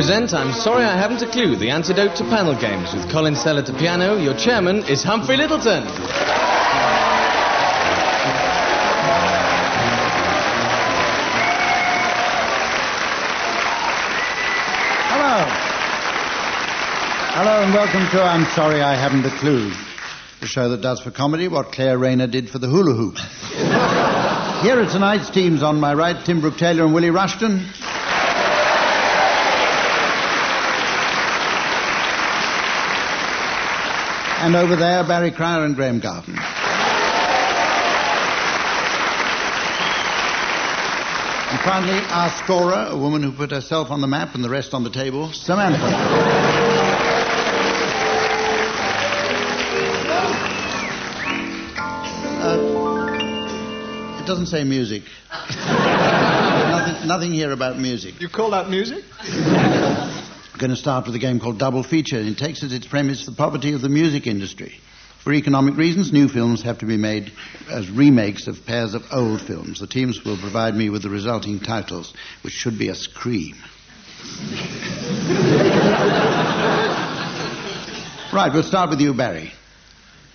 present I'm Sorry I Haven't a Clue, the antidote to panel games. With Colin Sell at the piano, your chairman is Humphrey Lyttelton. Hello. Hello and welcome to I'm Sorry I Haven't a Clue, the show that does for comedy what Claire Rayner did for the hula hoop. Here are tonight's teams on my right, Tim Brooke Taylor and Willie Rushton. And over there, Barry Cryer and Graeme Garden. And finally, our scorer, a woman who put herself on the map and the rest on the table, Samantha. Uh, it doesn't say music. nothing, nothing here about music. You call that music? We're going to start with a game called Double Feature. And it takes as its premise the poverty of the music industry. For economic reasons, new films have to be made as remakes of pairs of old films. The teams will provide me with the resulting titles, which should be a scream. right, we'll start with you, Barry.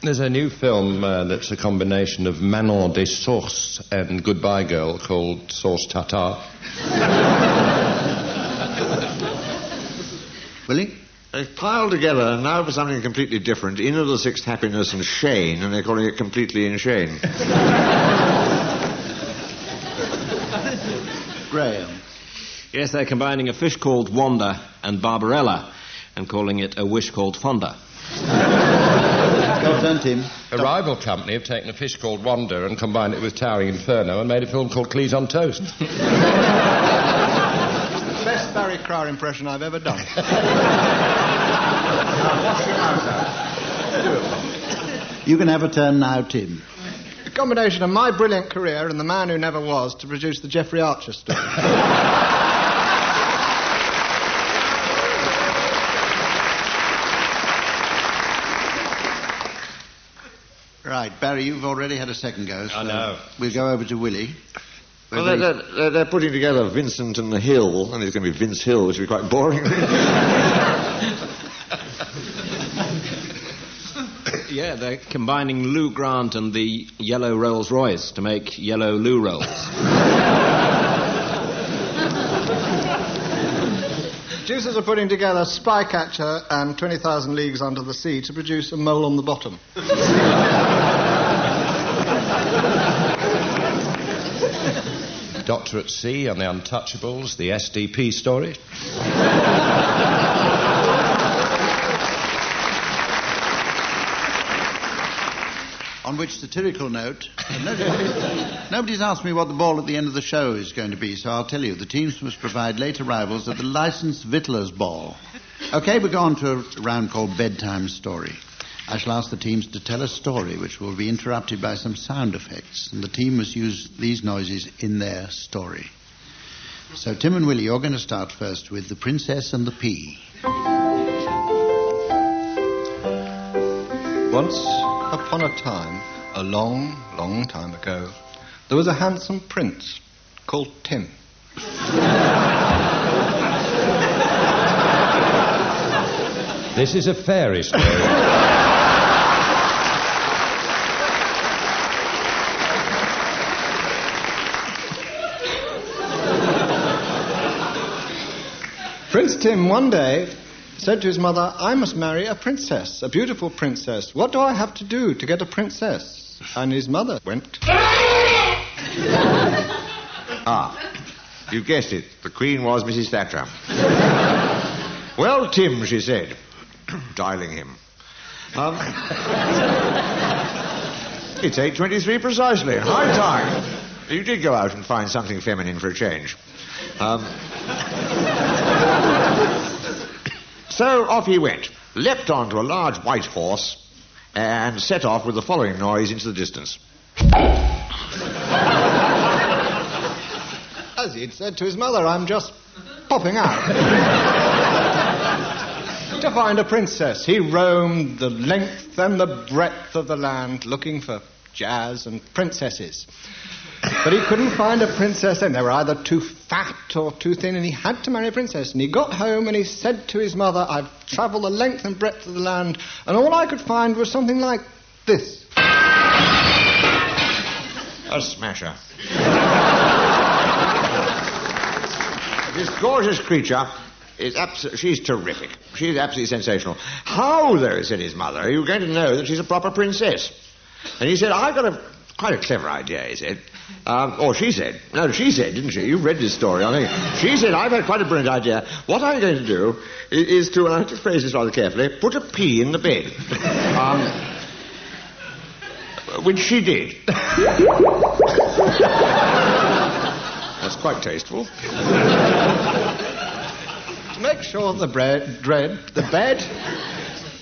There's a new film uh, that's a combination of Manon des Sources and Goodbye Girl called Sauce Tartare. Willie? They've piled together now for something completely different. Inn of the Sixth Happiness and Shane, and they're calling it Completely in Shane. Graeme. Yes, they're combining a fish called Wanda and Barbarella and calling it a wish called Fonda. Your turn, Tim. A rival company have taken a fish called Wanda and combined it with Towering Inferno and made a film called Cleese on Toast. Best impression I've ever done. You can have a turn now, Tim. A combination of my brilliant career and the man who never was to produce the Jeffrey Archer story. Right, Barry, you've already had a second go. So I know. We'll go over to Willie. Well, they're, they're, they're putting together Vincent and the Hill, and it's going to be Vince Hill, which will be quite boring. Yeah, they're combining Lou Grant and the yellow Rolls Royce to make yellow Lou Rolls. Producers are putting together Spycatcher and 20,000 Leagues Under the Sea to produce a mole on the bottom. Doctor at Sea and the Untouchables, the SDP story. On which satirical note, nobody- nobody's asked me what the ball at the end of the show is going to be, so I'll tell you. The teams must provide late arrivals at the licensed Victualler's Ball. Okay, we go on to a round called Bedtime Story. I shall ask the teams to tell a story which will be interrupted by some sound effects, and the team must use these noises in their story. So, Tim and Willie, you're going to start first with The Princess and the Pea. Once upon a time, a long, long time ago, there was a handsome prince called Tim. This is a fairy story. One day said to his mother, I must marry a princess, a beautiful princess. What do I have to do to get a princess? And his mother went, ah, you guessed it. The Queen was Mrs. Thatcher. well, Tim, she said, dialing him. Um, it's 8.23 precisely. High time. You did go out and find something feminine for a change. Um, so off he went, leapt onto a large white horse, and set off with the following noise into the distance. as he'd said to his mother, I'm just popping out. to find a princess. He roamed the length and the breadth of the land looking for jazz and princesses. But he couldn't find a princess, and they were either too fat or too thin, and he had to marry a princess. And he got home and he said to his mother, I've travelled the length and breadth of the land, and all I could find was something like this. A smasher. this gorgeous creature is she's terrific. She's absolutely sensational. How, though, said his mother, are you going to know that she's a proper princess? And he said, I've got a quite a clever idea, he said. Um, or she said. No, she said, didn't she? You've read this story, I think. She said, I've had quite a brilliant idea. What I'm going to do is, is to, and I have to phrase this rather carefully, put a pea in the bed. um, which she did. That's quite tasteful. To make sure the bread, dread, the bed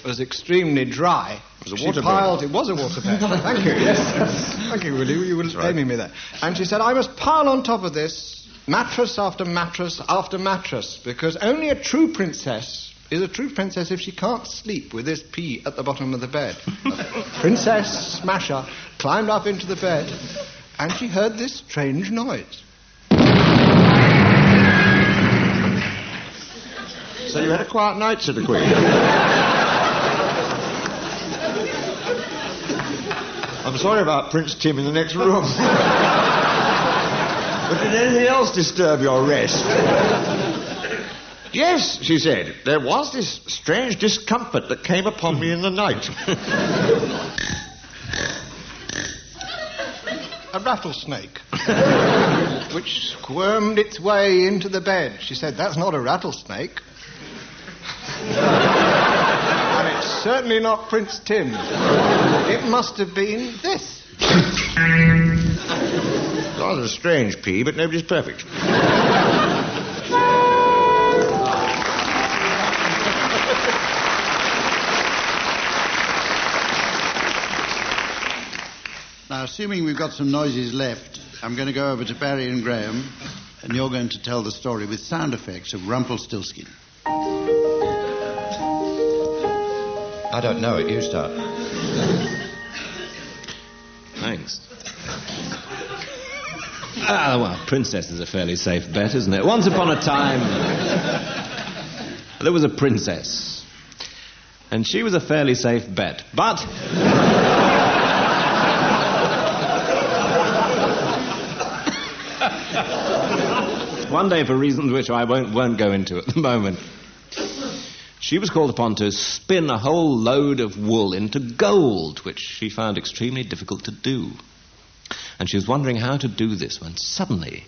was extremely dry. It was a water piled. It was a water bed. Thank you. Yes. Thank you, Willie. You were right. aiming me there. And she said, I must pile on top of this mattress after mattress after mattress because only a true princess is a true princess if she can't sleep with this pea at the bottom of the bed. princess Smasher climbed up into the bed and she heard this strange noise. So you had a quiet night, said the Queen. I'm sorry about Prince Tim in the next room. but did anything else disturb your rest? Yes, she said. There was this strange discomfort that came upon me in the night. a rattlesnake, which squirmed its way into the bed. She said, That's not a rattlesnake. and it's certainly not Prince Tim. It must have been this. Rather a strange pea, but nobody's perfect. Now, assuming we've got some noises left, I'm going to go over to Barry and Graham, and you're going to tell the story with sound effects of Rumpelstiltskin. I don't know it. You start. Thanks. Ah, well, princess is a fairly safe bet, isn't it? Once upon a time, there was a princess. And she was a fairly safe bet. But. One day, for reasons which I won't, won't go into at the moment, she was called upon to spin a whole load of wool into gold, which she found extremely difficult to do. And she was wondering how to do this when suddenly,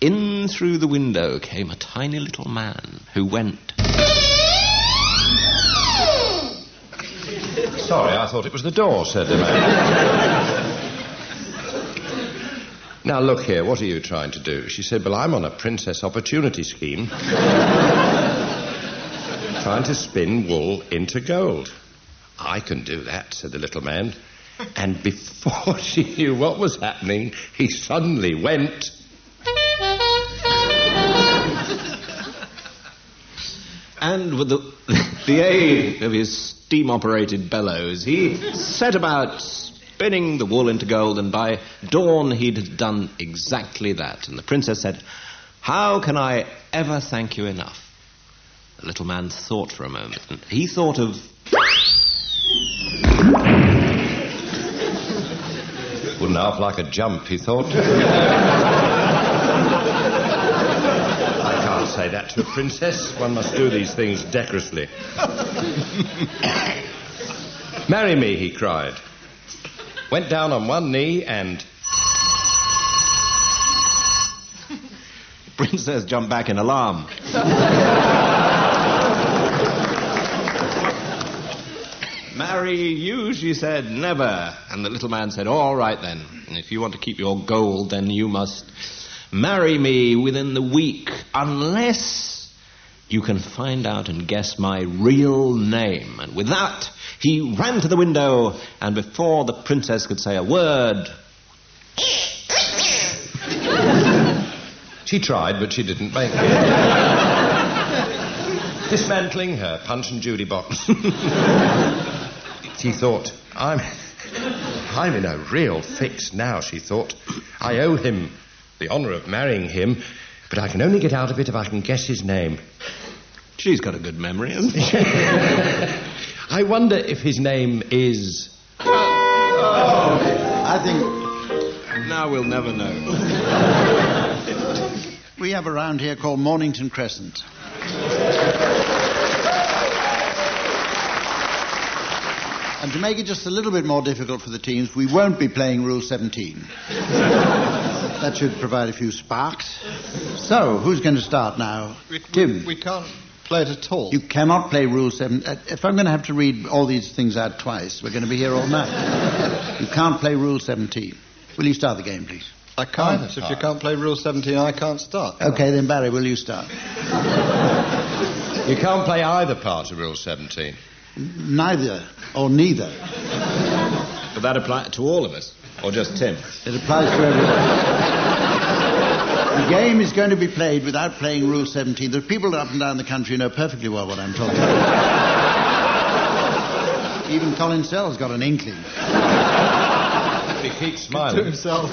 in through the window came a tiny little man who went. Sorry, I thought it was the door, said the man. now, look here, what are you trying to do? She said, Well, I'm on a princess opportunity scheme. Trying to spin wool into gold. I can do that, said the little man. And before she knew what was happening, he suddenly went. And with the, the aid of his steam operated bellows, he set about spinning the wool into gold, and by dawn he'd done exactly that. And the princess said, How can I ever thank you enough? The little man thought for a moment. And he thought of. Wouldn't half like a jump, he thought. I can't say that to a princess. One must do these things decorously. Marry me, he cried. Went down on one knee and. Princess jumped back in alarm. Marry you, she said, never. And the little man said, All right then. And if you want to keep your gold, then you must marry me within the week, unless you can find out and guess my real name. And with that, he ran to the window, and before the princess could say a word, She tried, but she didn't make it. Dismantling her Punch and Judy box. she thought, I'm, I'm in a real fix now, she thought. I owe him the honour of marrying him, but I can only get out of it if I can guess his name. She's got a good memory, hasn't she? I wonder if his name is. I think now we'll never know. we have a round here called Mornington Crescent. And to make it just a little bit more difficult for the teams, we won't be playing Rule 17. that should provide a few sparks. So, who's going to start now? Tim. We can't play it at all. You cannot play Rule 7. uh, If I'm going to have to read all these things out twice, we're going to be here all night. you can't play Rule 17. Will you start the game, please? I can't. If you can't play Rule 17, I can't start. Okay, then, Barry, will you start? You can't play either part of Rule 17. Neither or neither. But that apply to all of us, or just Tim? It applies to everyone. The game is going to be played without playing Rule 17. There are people up and down the country who know perfectly well what I'm talking about. Even Colin Sell's got an inkling. He keeps smiling. To himself.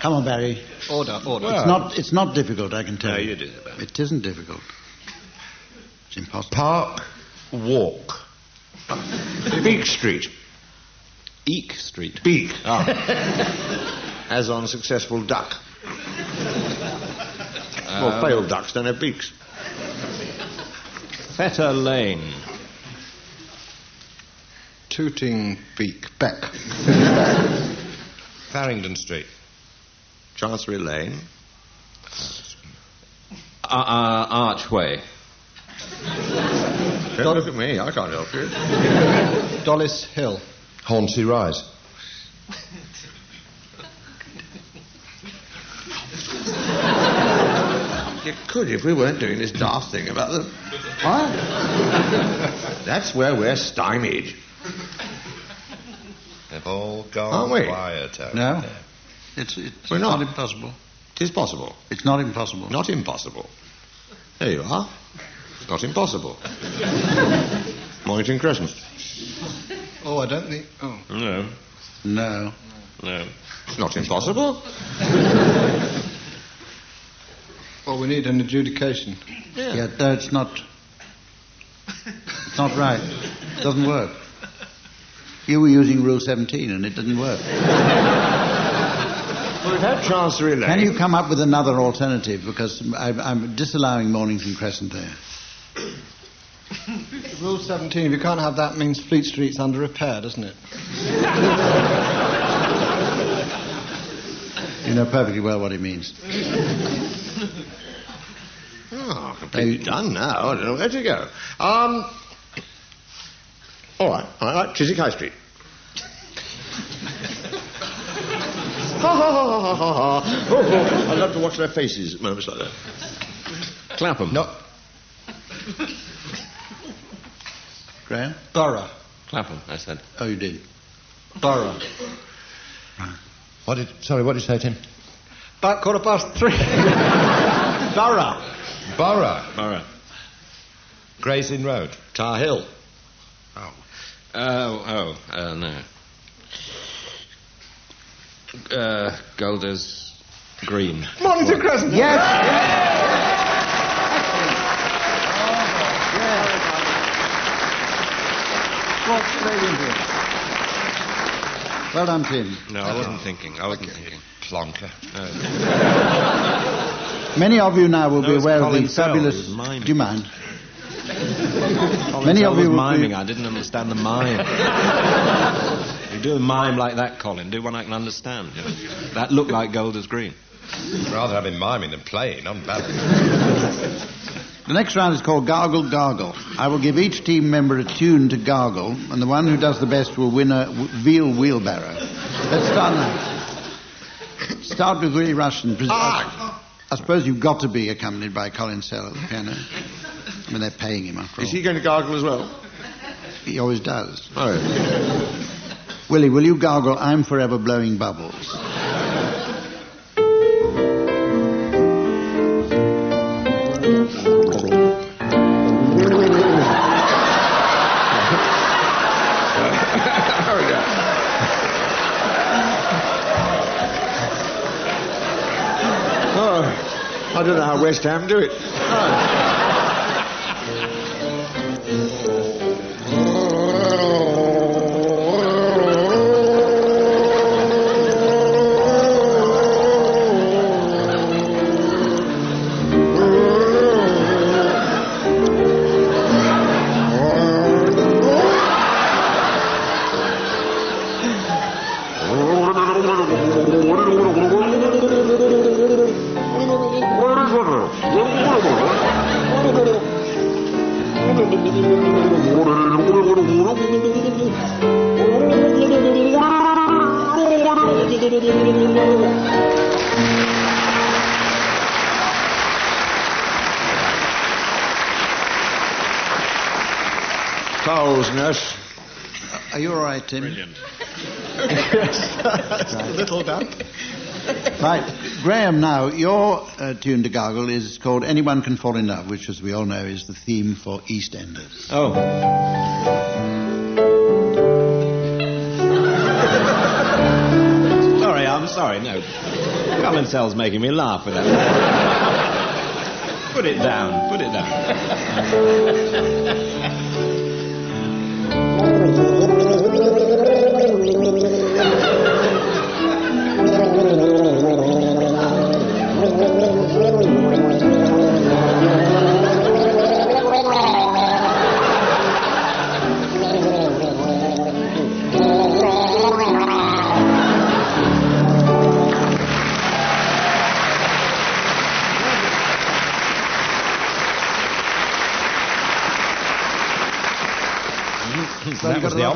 Come on, Barry. order, order. It's not, it's not difficult, I can tell No, you. you did it, Barry. It isn't difficult. It's impossible. Park Walk. Beak Street. Eek Street. Beak. Ah. As on successful duck. well, failed ducks don't have beaks. Fetter Lane. Tooting beak. Beck. Farringdon Street. Chancery Lane. Uh, uh, archway. Don't look at me, I can't help you. Dollis Hill. Hornsey Rise. You could if we weren't doing this daft thing about the. What? That's where we're stymied. They've all gone Aren't we? quiet. No? there. It's, it's We're not not. impossible. It is possible. It's not impossible. Not impossible. There you are. Not impossible. Mornington Crescent. Oh, I don't think. Oh. No, No. no. It's not impossible. Well, we need an adjudication. Yeah, no, it's not. It's not right. It doesn't work. You were using Rule 17 and it didn't work. Well, we've had Chancery Lane. Can you come up with another alternative? Because I, I'm disallowing Mornington Crescent there. Rule 17, if you can't have that, means Fleet Street's under repair, doesn't it? You know perfectly well what it means. Oh, completely done now. I don't know where to go. Um. All right, all right, Chiswick High Street. ha ha ha ha ha ha. Oh, oh, I love to watch their faces at moments like that. Clapham. No. Graeme? Borough. Clapham, I said. Oh, you did. Borough. What did, sorry, what did you say, Tim? About quarter past three. Borough. Borough. Borough. Gray's Inn Road. Tar Hill. Oh, oh, uh, no. Uh, Golders Green. Mornington Crescent. Well done, Tim. No, I wasn't thinking. I wasn't thinking. Plonker. Many of you now will No, be it's aware of the Sell, fabulous. miming. Do you mind? Colin Many Sell of you was will miming. be- I didn't understand the mime. you do a mime like that, Colin. Do one I can understand. you know. That looked like Golders Green. Rather have him miming than playing, on balance. The next round is called Gargle Gargle. I will give each team member a tune to gargle, and the one who does the best will win a w- veal wheelbarrow. Let's start now. Start with Willie Rushton. Pres- Ah! I suppose you've got to be accompanied by Colin Sell at the piano. I mean, they're paying him after all. Is he going to gargle as well? He always does. Oh. Willie, will you gargle I'm Forever Blowing Bubbles? I don't know how West Ham do it. Are you all right, Tim? A little damp. Right. Graeme, now, your uh, tune to gargle is called Anyone Can Fall in Love, which, as we all know, is the theme for EastEnders. Oh. sorry, I'm sorry. No. Colin Sell's making me laugh with that. Put it down. Put it down.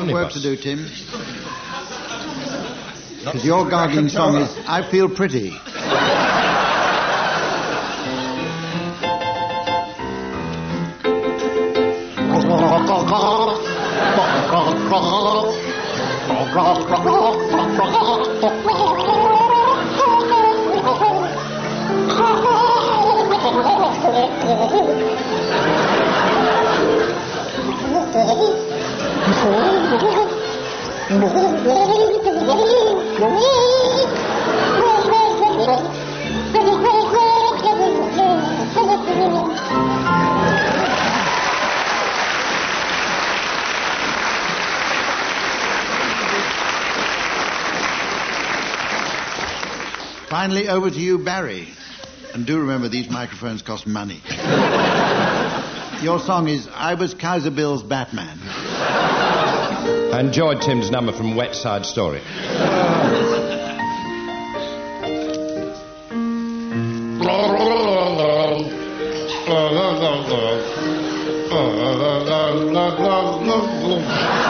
of work to do, Tim. Because your gargling song is I Feel Pretty. Finally, over to you, Barry. And do remember, these microphones cost money. Your song is I Was Kaiser Bill's Batman. I enjoyed Tim's number from Wet Side Story.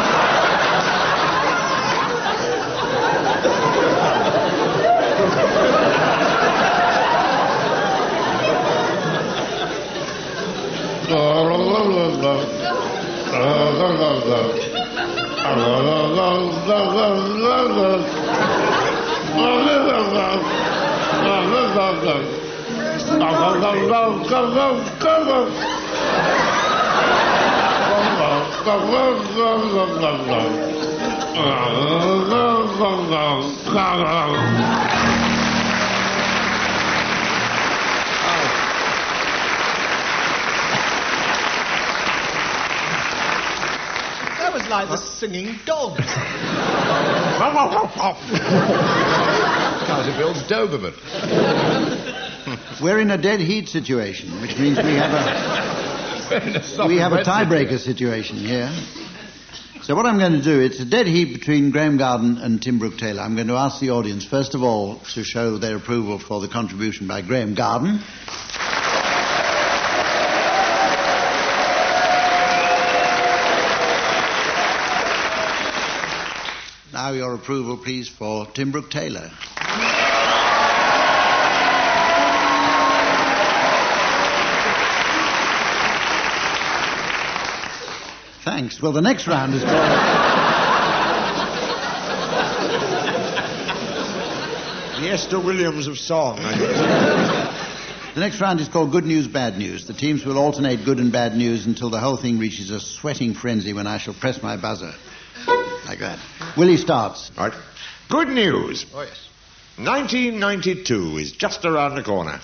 That was like the singing dogs. Kaiser Bill's Doberman. We're in a dead heat situation, which means we have a we have a tiebreaker situation here. So what I'm going to do, it's a dead heat between Graeme Garden and Tim Brooke Taylor. I'm going to ask the audience, first of all, to show their approval for the contribution by Graeme Garden. Now your approval, please, for Tim Brooke Taylor. Thanks. Well, the next round is called. The Esther Williams of song. I guess. The next round is called Good News, Bad News. The teams will alternate good and bad news until the whole thing reaches a sweating frenzy when I shall press my buzzer. Willie starts. All right. Good news. Oh, yes. 1992 is just around the corner.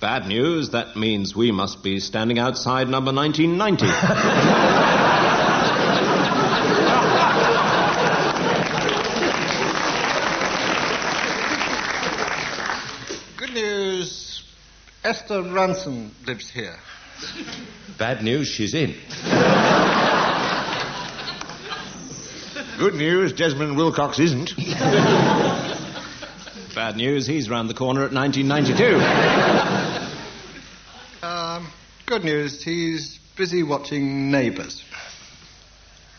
Bad news, that means we must be standing outside number 1990. Good news, Esther Rantzen lives here. Bad news, she's in. Good news, Desmond Wilcox isn't. Bad news, he's round the corner at 1992. Um, good news. He's busy watching Neighbours.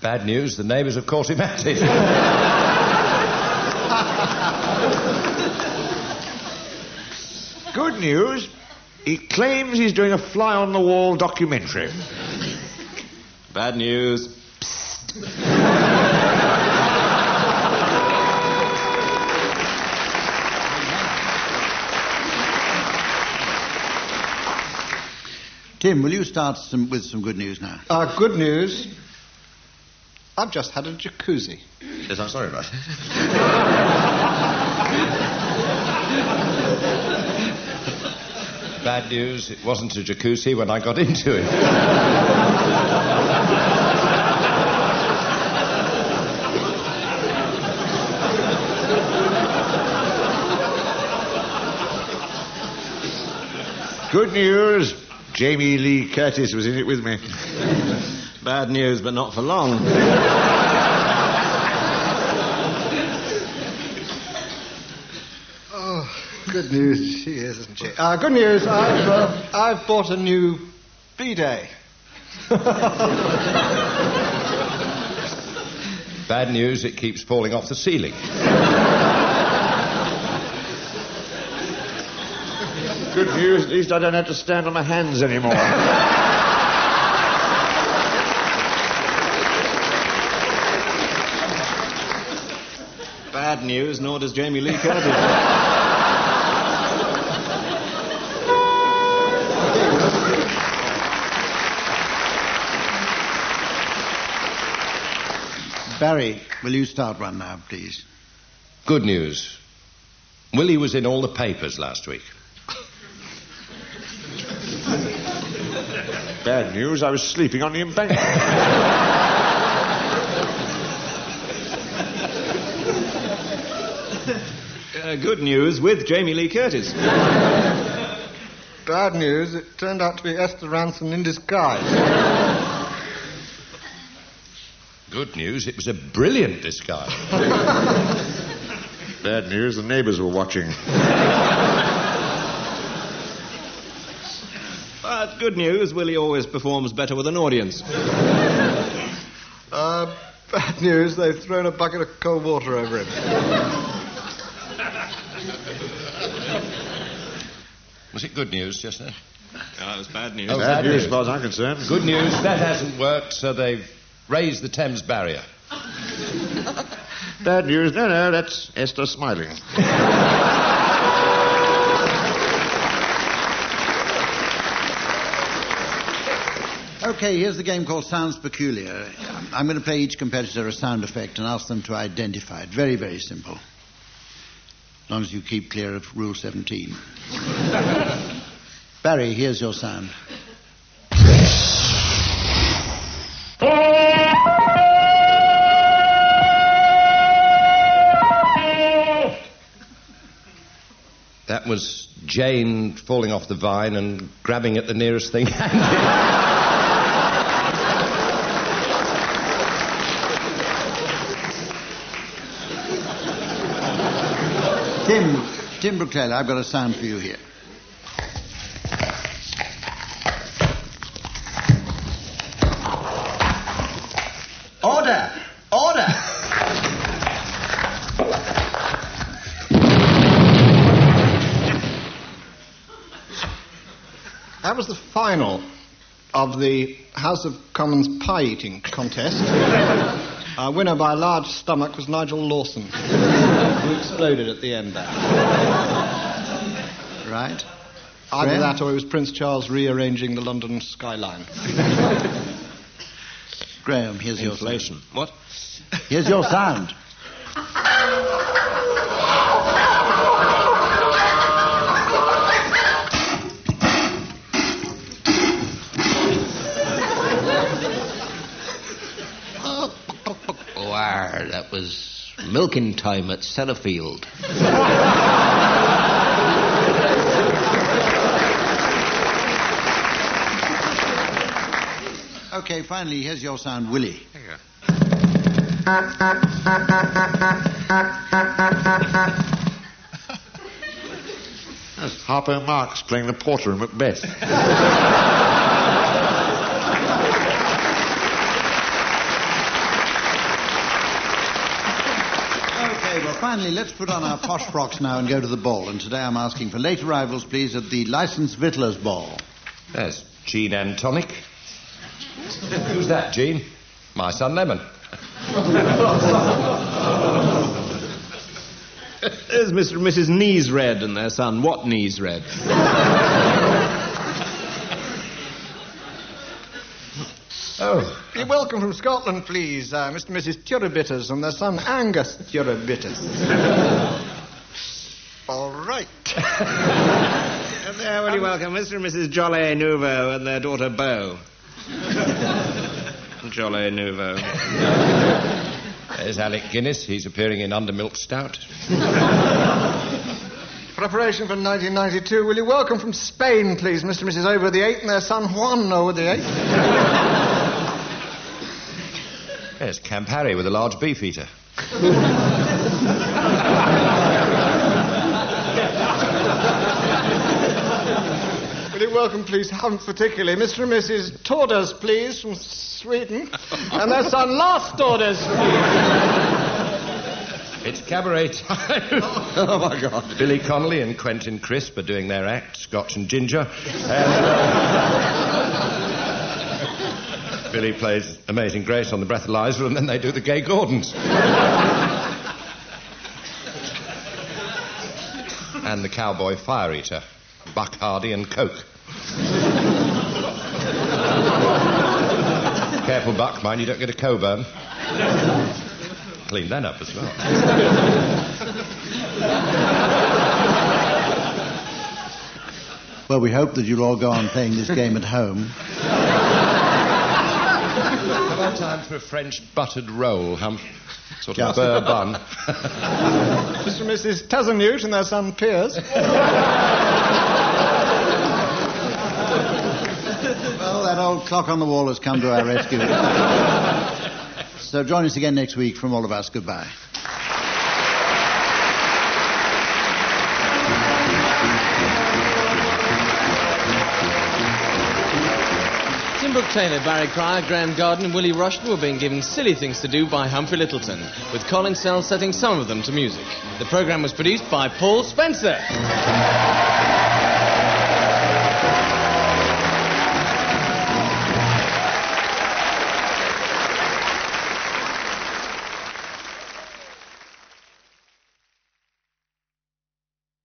Bad news, the neighbours have caught him at it. Good news, he claims he's doing a fly on the wall documentary. Bad news. Tim, will you start some, with some good news now? Uh, good news. I've just had a jacuzzi. Yes, I'm sorry about it. Bad news, it wasn't a jacuzzi when I got into it. Good news, Jamie Lee Curtis was in it with me. Bad news, but not for long. Good news. She is, isn't she? Uh, good news. I've, uh, I've bought a new bidet. Bad news, it keeps falling off the ceiling. Good news, at least I don't have to stand on my hands anymore. Bad news, nor does Jamie Lee Curtis. Barry, will you start one now, please? Good news. Willie was in all the papers last week. Bad news, I was sleeping on the embankment. Uh, good news with Jamie Lee Curtis. Bad news. It turned out to be Esther Rantzen in disguise. Good news, it was a brilliant disguise. Bad news, the neighbours were watching. But good news, Willie always performs better with an audience. Uh, bad news. They've thrown a bucket of cold water over him. Was it good news just then? that was bad news. Oh, Bad good news news. as far as I'm concerned. Good news, that hasn't worked, so they've raised the Thames barrier. Bad news, no, no, that's Esther smiling. Okay, here's the game called Sounds Peculiar. I'm going to play each competitor a sound effect and ask them to identify it. Very, very simple. As long as you keep clear of Rule 17. Barry, here's your sound. Was Jane falling off the vine and grabbing at the nearest thing. Tim, Tim Brooke I've got a sound for you here. Final of the House of Commons pie eating contest. Our winner by a large stomach was Nigel Lawson, who exploded at the end there. Right. Either Graeme? that or it was Prince Charles rearranging the London skyline. Graeme, here's your sound. Inflation. What? Here's your sound. Car. That was milking time at Sellafield. Okay, finally, here's your sound, Willie. That's Harpo Marx playing the porter in Macbeth. Okay, well, finally, let's put on our posh frocks now and go to the ball. And today I'm asking for late arrivals, please, at the licensed victualler's ball. There's Gene Antonic. Who's that, Gene? My son Lemon. There's Mr. and Mrs. Knees Red and their son, What Knees Red? Oh, Be welcome from Scotland, please, uh, Mr. and Mrs. Turabitters and their son Angus Turabitters. All right. And there, will you welcome Mr. and Mrs. Jolly Nouveau and their daughter Beau. Jolly Nouveau. there's Alec Guinness. He's appearing in Undermilk Stout. Preparation for 1992. Will you welcome from Spain, please, Mr. and Mrs. Over the Eight and their son Juan Over the Eight? There's Camp Harry with a large beef eater. Will you welcome, please, Hunt particularly, Mr. and Mrs. Tordas, please, from Sweden, and their son Lars Torders. It's cabaret time. oh, my God. Billy Connolly and Quentin Crisp are doing their act, Scotch and Ginger. And, uh, Billy plays Amazing Grace on the breathalyzer, and then they do the Gay Gordons. and the Cowboy Fire Eater, Buck Hardy and Coke. Careful, Buck, mind you don't get a Coburn. Clean that up as well. Well, we hope that you'll all go on playing this game at home. How about time for a French buttered roll, hum? Sort of Just- burr bun. Mr. and Mrs. Tazanute and their son Piers. Well, that old clock on the wall has come to our rescue. so join us again next week from all of us. Goodbye. Tim Brooke Taylor, Barry Cryer, Graeme Garden, and Willie Rushton were being given silly things to do by Humphrey Lyttelton, with Colin Sell setting some of them to music. The programme was produced by Paul Spencer.